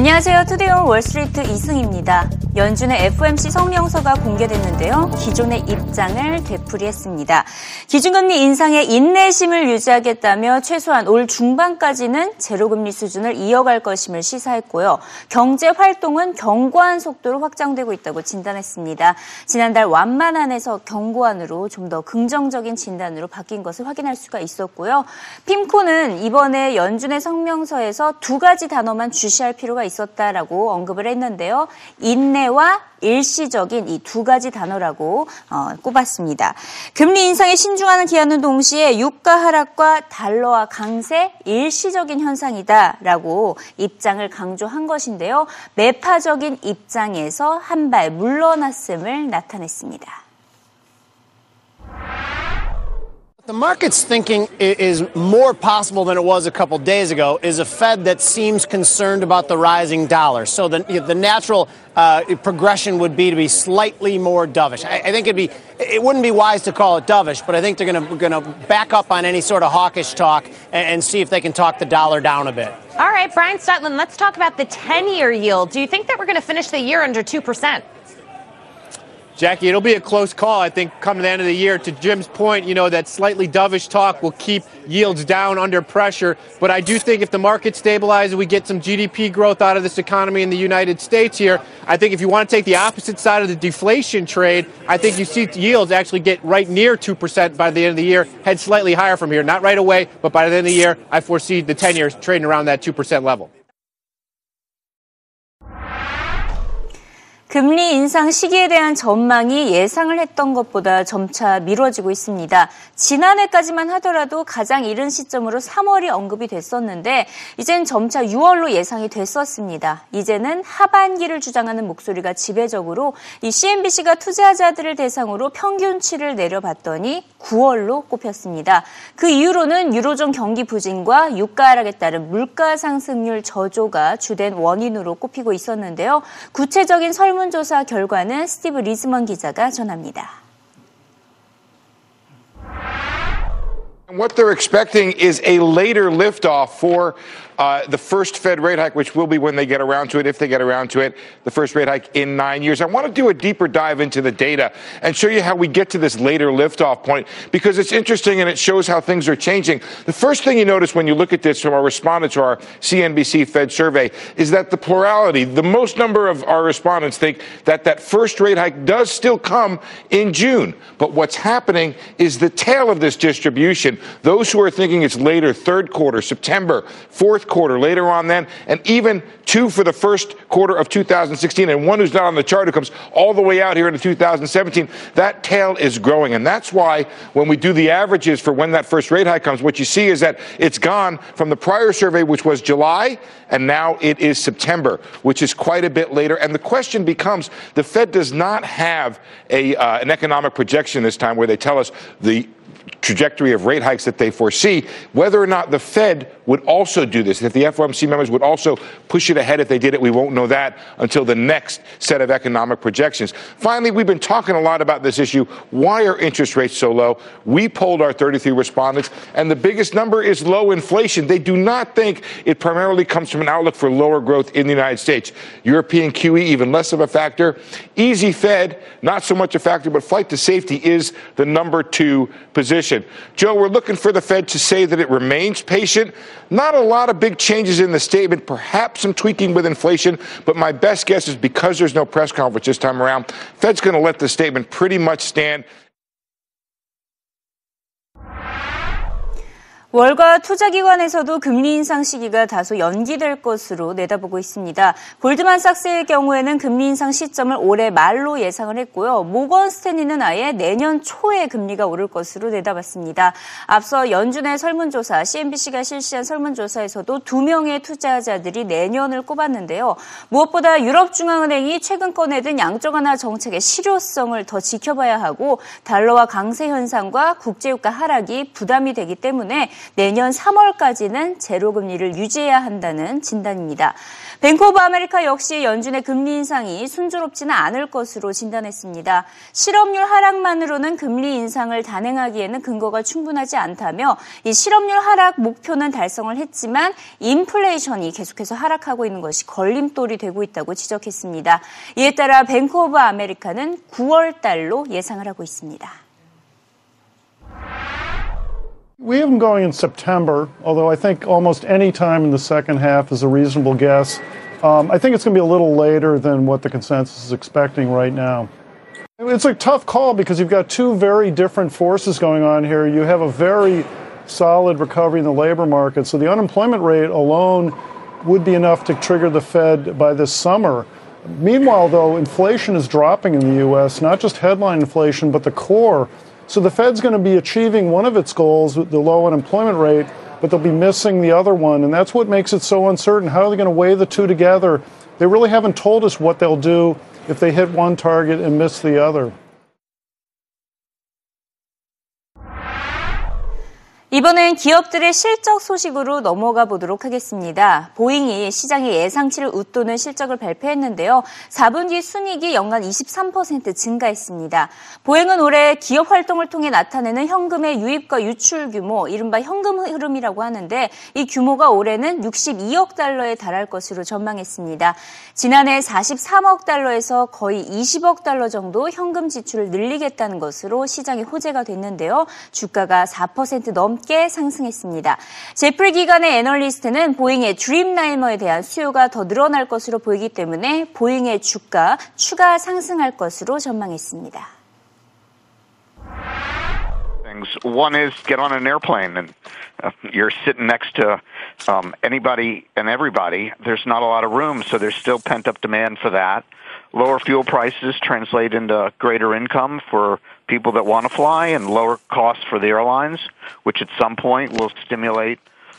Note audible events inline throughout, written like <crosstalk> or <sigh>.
안녕하세요. Today on Wall Street 이승입니다. 연준의 FOMC 성명서가 공개됐는데요. 기존의 입장을 되풀이했습니다. 기준금리 인상에 인내심을 유지하겠다며 최소한 올 중반까지는 제로금리 수준을 이어갈 것임을 시사했고요. 경제 활동은 견고한 속도로 확장되고 있다고 진단했습니다. 지난달 완만한에서 견고한으로 좀 더 긍정적인 진단으로 바뀐 것을 확인할 수가 있었고요. 핌코는 이번에 연준의 성명서에서 두 가지 단어만 주시할 필요가 있었다라고 언급을 했는데요. 인내 와 일시적인 이 두 가지 단어라고 어, 꼽았습니다. 금리 인상에 신중하는 기한은 동시에 유가 하락과 달러와 강세 일시적인 현상이다라고 입장을 강조한 것인데요. 매파적인 입장에서 한 발 물러났음을 나타냈습니다. The market's thinking is more possible than it was a couple days ago is a Fed that seems concerned about the rising dollar. So the, the natural uh, progression would be to be slightly more dovish. I, I, think it'd be it wouldn't be wise to call it dovish, but I think they're going to back up on any sort of hawkish talk and, and see if they can talk the dollar down a bit. All right, Brian Stutland, let's talk about the 10-year yield. Do you think that we're going to finish the year under 2%? Jackie, it'll be a close call, I think, come to the end of the year. To Jim's point, you know, that slightly dovish talk will keep yields down under pressure. But I do think if the market stabilizes, we get some GDP growth out of this economy in the United States here. I think if you want to take the opposite side of the deflation trade, I think you see yields actually get right near 2% by the end of the year, head slightly higher from here. Not right away, but by the end of the year, I foresee the 10 years trading around that 2% level. 금리 인상 시기에 대한 전망이 예상을 했던 것보다 점차 미뤄지고 있습니다. 지난해까지만 하더라도 가장 이른 시점으로 3월이 언급이 됐었는데 이젠 점차 6월로 예상이 됐었습니다. 이제는 하반기를 주장하는 목소리가 지배적으로 이 CNBC가 투자자들을 대상으로 평균치를 내려봤더니 9월로 꼽혔습니다. 그 이유로는 유로존 경기 부진과 유가 하락에 따른 물가 상승률 저조가 주된 원인으로 꼽히고 있었는데요. 구체적인 설문 설문조사 결과는 스티브 리즈먼 기자가 전합니다. What they're expecting is a later liftoff for uh, the first Fed rate hike, which will be when they get around to it, if they get around to it, the first rate hike in nine years. I want to do a deeper dive into the data and show you how we get to this later liftoff point because it's interesting and it shows how things are changing. The first thing you notice when you look at this from our respondents to our CNBC Fed survey is that the plurality, the most number of our respondents think that that first rate hike does still come in June. But what's happening is the tail of this distribution. Those who are thinking it's later, third quarter, September, fourth quarter later on then, and even two for the first quarter of 2016, and one who's not on the chart who comes all the way out here into 2017. That tail is growing. And that's why when we do the averages for when that first rate hike comes, what you see is that it's gone from the prior survey, which was July, and now it is September, which is quite a bit later. And the question becomes the Fed does not have a, uh, an economic projection this time where they tell us the trajectory of rate hikes that they foresee, whether or not the Fed would also do this. If the FOMC members would also push it ahead if they did it, we won't know that until the next set of economic projections. Finally, we've been talking a lot about this issue. Why are interest rates so low? We polled our 33 respondents, and the biggest number is low inflation. They do not think it primarily comes from an outlook for lower growth in the United States. European QE, even less of a factor. Easy Fed, not so much a factor, but flight to safety is the number two position. Joe, we're looking for the Fed to say that it remains patient. Not a lot of big changes in the statement, perhaps some tweaking with inflation, but my best guess is because there's no press conference this time around, Fed's going to let the statement pretty much stand. 월가 투자기관에서도 금리 인상 시기가 다소 연기될 것으로 내다보고 있습니다. 골드만삭스의 경우에는 금리 인상 시점을 올해 말로 예상을 했고요. 모건 스탠리는 아예 내년 초에 금리가 오를 것으로 내다봤습니다. 앞서 연준의 설문조사, CNBC가 실시한 설문조사에서도 두 명의 투자자들이 내년을 꼽았는데요. 무엇보다 유럽중앙은행이 최근 꺼내든 양적 완화 정책의 실효성을 더 지켜봐야 하고 달러와 강세 현상과 국제유가 하락이 부담이 되기 때문에 내년 3월까지는 제로 금리를 유지해야 한다는 진단입니다. 뱅크 오브 아메리카 역시 연준의 금리 인상이 순조롭지는 않을 것으로 진단했습니다. 실업률 하락만으로는 금리 인상을 단행하기에는 근거가 충분하지 않다며 이 실업률 하락 목표는 달성을 했지만 인플레이션이 계속해서 하락하고 있는 것이 걸림돌이 되고 있다고 지적했습니다. 이에 따라 뱅크 오브 아메리카는 9월 달로 예상을 하고 있습니다. We have them going in September, although I think almost any time in the second half is a reasonable guess. Um, I think it's going to be a little later than what the consensus is expecting right now. It's a tough call because you've got two very different forces going on here. You have a very solid recovery in the labor market, so the unemployment rate alone would be enough to trigger the Fed by this summer. Meanwhile, though, inflation is dropping in the U.S., not just headline inflation, but the core. So the Fed's going to be achieving one of its goals, the low unemployment rate, but they'll be missing the other one. And that's what makes it so uncertain. How are they going to weigh the two together? They really haven't told us what they'll do if they hit one target and miss the other. 이번엔 기업들의 실적 소식으로 넘어가 보도록 하겠습니다. 보잉이 시장의 예상치를 웃도는 실적을 발표했는데요. 4분기 순이익이 연간 23% 증가했습니다. 보잉은 올해 기업 활동을 통해 나타내는 현금의 유입과 유출 규모, 이른바 현금 흐름이라고 하는데 이 규모가 올해는 62억 달러에 달할 것으로 전망했습니다. 지난해 43억 달러에서 거의 20억 달러 정도 현금 지출을 늘리겠다는 것으로 시장에 호재가 됐는데요. 주가가 4%넘 넘게 상승했습니다. 제플 기관의 애널리스트는 보잉의 드림라이너에 대한 수요가 더 늘어날 것으로 보이기 때문에 보잉의 주가 추가 상승할 것으로 전망했습니다. One is get on an airplane and uh, you're sitting next to um, anybody and everybody. There's not a lot of room, so there's still pent up demand for that. Lower fuel prices translate into greater income for people that want to fly and lower costs for the airlines, which at some point will stimulate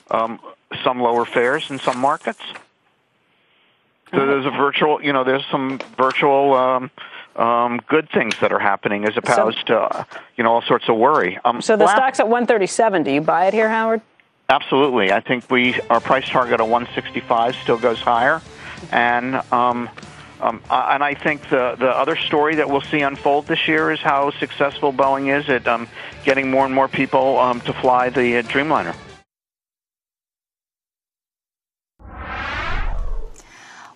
um, some lower fares in some markets. So there's a virtual, you know, there's some virtual um, um, good things that are happening as opposed so, to, uh, you know, all sorts of worry. Um, so the last, stock's at 137. Do you buy it here, Howard? Absolutely. I think we our price target of 165 still goes higher, and um, um, and I think the the other story that we'll see unfold this year is how successful Boeing is at um, getting more and more people um, to fly the uh, Dreamliner.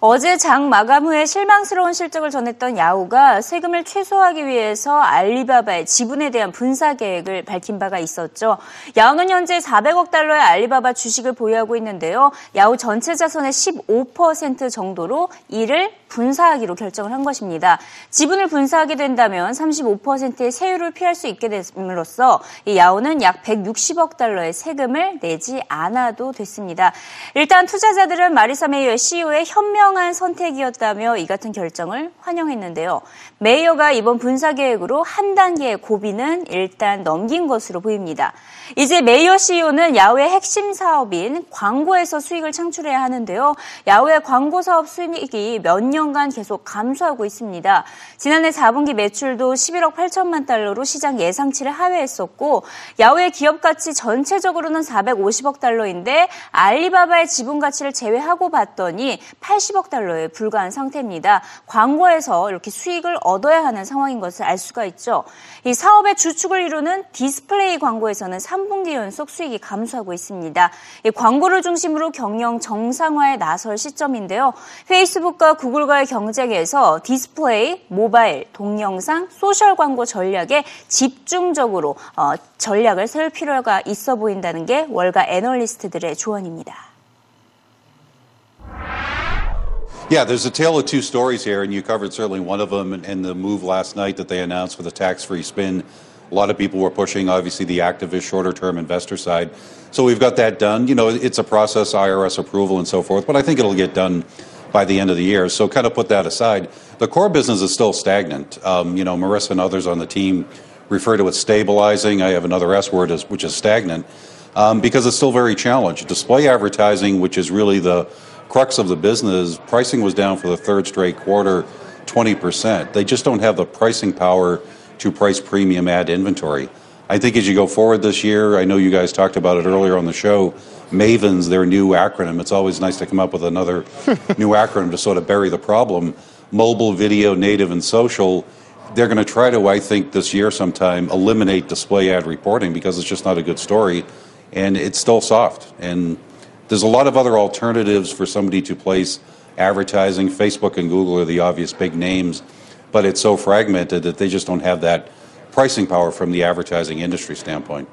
어제 장 마감 후에 실망스러운 실적을 전했던 야후가 세금을 최소화하기 위해서 알리바바의 지분에 대한 분사 계획을 밝힌 바가 있었죠. 야후는 현재 400억 달러의 알리바바 주식을 보유하고 있는데요. 야후 전체 자산의 15% 정도로 이를 분사하기로 결정을 한 것입니다. 지분을 분사하게 된다면 35%의 세율을 피할 수 있게 됨으로써 이 야후는 약 160억 달러의 세금을 내지 않아도 됐습니다. 일단 투자자들은 마리사 메이어의 CEO의 현명 한 선택이었다며 이 같은 결정을 환영했는데요. 메이어가 이번 분사 계획으로 한 단계의 고비는 일단 넘긴 것으로 보입니다. 이제 메이어 CEO는 야후의 핵심 사업인 광고에서 수익을 창출해야 하는데요. 야후의 광고 사업 수익이 몇 년간 계속 감소하고 있습니다. 지난해 4분기 매출도 11억 8천만 달러로 시장 예상치를 하회했었고 야후의 기업 가치 전체적으로는 450억 달러인데 알리바바의 지분 가치를 제외하고 봤더니 80억 달러에 불과한 상태입니다. 광고에서 이렇게 수익을 얻어야 하는 상황인 것을 알 수가 있죠. 이 사업의 주축을 이루는 디스플레이 광고에서는 3분기 연속 수익이 감소하고 있습니다. 광고를 중심으로 경영 정상화에 나설 시점인데요. 페이스북과 구글과의 경쟁에서 디스플레이, 모바일, 동영상, 소셜 광고 전략에 집중적으로 어, 전략을 세울 필요가 있어 보인다는 게 월가 애널리스트들의 조언입니다. Yeah, there's a tale of two stories here, and you covered certainly one of them in the move last night that they announced for the tax-free spin. A lot of people were pushing, obviously, the activist shorter term investor side. So we've got that done. You know, it's a process, IRS approval and so forth, but I think it'll get done by the end of the year. So kind of put that aside. The core business is still stagnant. Um, you know, Marissa and others on the team refer to it stabilizing. I have another S word, which is stagnant, um, because it's still very challenged. Display advertising, which is really the crux of the business, pricing was down for the third straight quarter, 20%. They just don't have the pricing power to price premium ad inventory. I think as you go forward this year, I know you guys talked about it earlier on the show. Maven's their new acronym. It's always nice to come up with another <laughs> new acronym to sort of bury the problem. Mobile, video, native, and social. They're going to try to, I think, this year sometime eliminate display ad reporting because it's just not a good story, and it's still soft. And there's a lot of other alternatives for somebody to place advertising. Facebook and Google are the obvious big names, but it's so fragmented that they just don't have that pricing power from the advertising industry standpoint.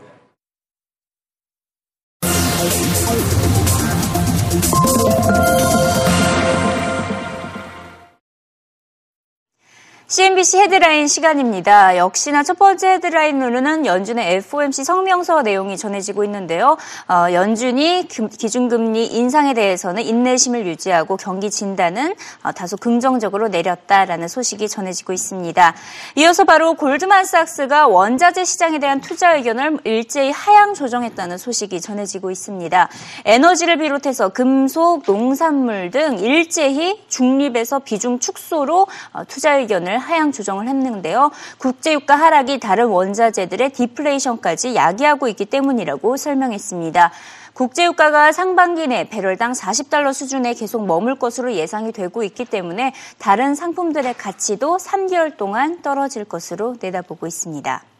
CNBC 헤드라인 시간입니다. 역시나 첫 번째 헤드라인으로는 연준의 FOMC 성명서 내용이 전해지고 있는데요. 어, 연준이 기준금리 인상에 대해서는 인내심을 유지하고 경기 진단은 어, 다소 긍정적으로 내렸다라는 소식이 전해지고 있습니다. 이어서 바로 골드만삭스가 원자재 시장에 대한 투자 의견을 일제히 하향 조정했다는 소식이 전해지고 있습니다. 에너지를 비롯해서 금속, 농산물 등 일제히 중립에서 비중 축소로 어, 투자 의견을 하향 조정을 했는데요. 국제유가 하락이 다른 원자재들의 디플레이션까지 야기하고 있기 때문이라고 설명했습니다. 국제유가가 상반기 내 배럴당 40달러 수준에 계속 머물 것으로 예상이 되고 있기 때문에 다른 상품들의 가치도 3개월 동안 떨어질 것으로 내다보고 있습니다.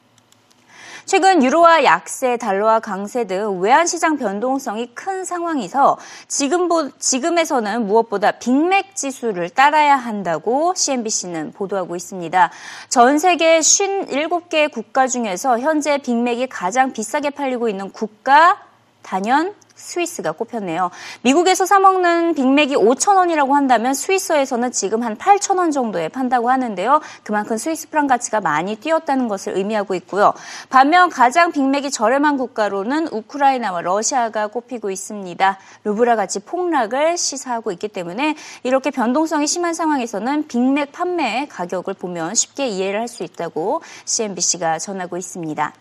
최근 유로화 약세, 달러화 강세 등 외환 시장 변동성이 큰 상황에서 지금 지금에서는 무엇보다 빅맥 지수를 따라야 한다고 CNBC는 보도하고 있습니다. 전 세계 57개 국가 중에서 현재 빅맥이 가장 비싸게 팔리고 있는 국가 단연 스위스가 꼽혔네요. 미국에서 사 먹는 빅맥이 5천 원이라고 한다면 스위스에서는 지금 한 8천 원 정도에 판다고 하는데요. 그만큼 스위스 프랑 가치가 많이 뛰었다는 것을 의미하고 있고요. 반면 가장 빅맥이 저렴한 국가로는 우크라이나와 러시아가 꼽히고 있습니다. 루브라 가치 폭락을 시사하고 있기 때문에 이렇게 변동성이 심한 상황에서는 빅맥 판매 가격을 보면 쉽게 이해를 할 수 있다고 CNBC가 전하고 있습니다.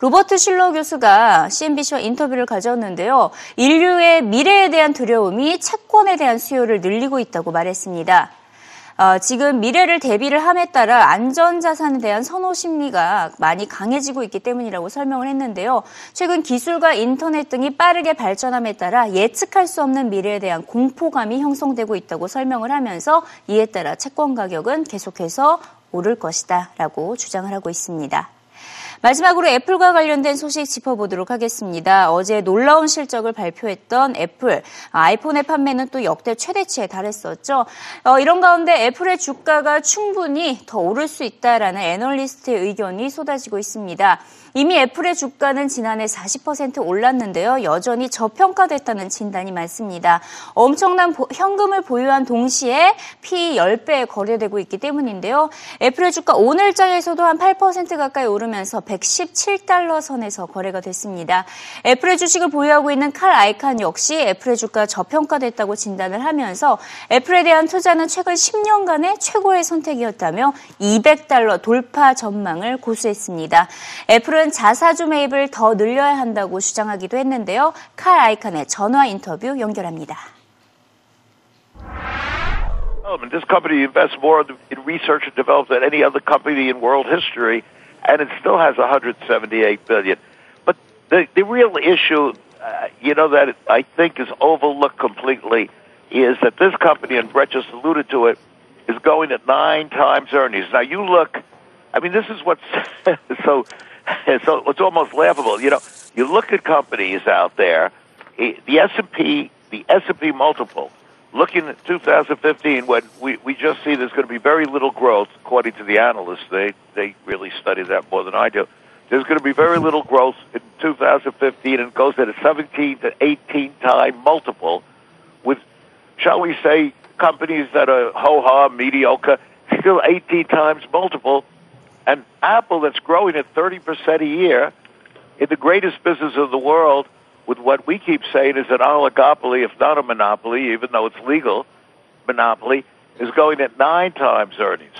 로버트 실러 교수가 CNBC와 인터뷰를 가졌는데요. 인류의 미래에 대한 두려움이 채권에 대한 수요를 늘리고 있다고 말했습니다. 어, 지금 미래를 대비를 함에 따라 안전자산에 대한 선호 심리가 많이 강해지고 있기 때문이라고 설명을 했는데요. 최근 기술과 인터넷 등이 빠르게 발전함에 따라 예측할 수 없는 미래에 대한 공포감이 형성되고 있다고 설명을 하면서 이에 따라 채권 가격은 계속해서 오를 것이다 라고 주장을 하고 있습니다. 마지막으로 애플과 관련된 소식 짚어보도록 하겠습니다. 어제 놀라운 실적을 발표했던 애플 아이폰의 판매는 또 역대 최대치에 달했었죠. 어, 이런 가운데 애플의 주가가 충분히 더 오를 수 있다라는 애널리스트의 의견이 쏟아지고 있습니다. 이미 애플의 주가는 지난해 40% 올랐는데요. 여전히 저평가됐다는 진단이 많습니다. 엄청난 보, 현금을 보유한 동시에 P 10배에 거래되고 있기 때문인데요. 애플의 주가 오늘장에서도 한 8% 가까이 오르면서 117달러 선에서 거래가 됐습니다. 애플의 주식을 보유하고 있는 칼 아이칸 역시 애플의 주가 저평가됐다고 진단을 하면서 애플에 대한 투자는 최근 10년간의 최고의 선택이었다며 200달러 돌파 전망을 고수했습니다. 애플은 자사주 매입을 더 늘려야 한다고 주장하기도 했는데요. 칼 아이칸의 전화 인터뷰 연결합니다. This company invests more in research and development than any other company in world history. and it still has 178 billion. But the the real issue, uh, you know, that I think is overlooked completely is that this company, and Brett just alluded to it, is going at nine times earnings. Now you look, I mean, this is what's <laughs> so <laughs> so it's almost laughable. You know, you look at companies out there, the S and P, the S and P multiple looking at 2015, when we, we just see there's going to be very little growth, according to the analysts, they, they really study that more than I do. There's going to be very little growth in 2015 and goes at a 17 to 18 time multiple with, shall we say, companies that are ho-ha, mediocre, still 18 times multiple. And Apple that's growing at 30% a year in the greatest business of the world – with what we keep saying is an oligopoly, if not a monopoly, even though it's legal, monopoly, is going at nine times earnings.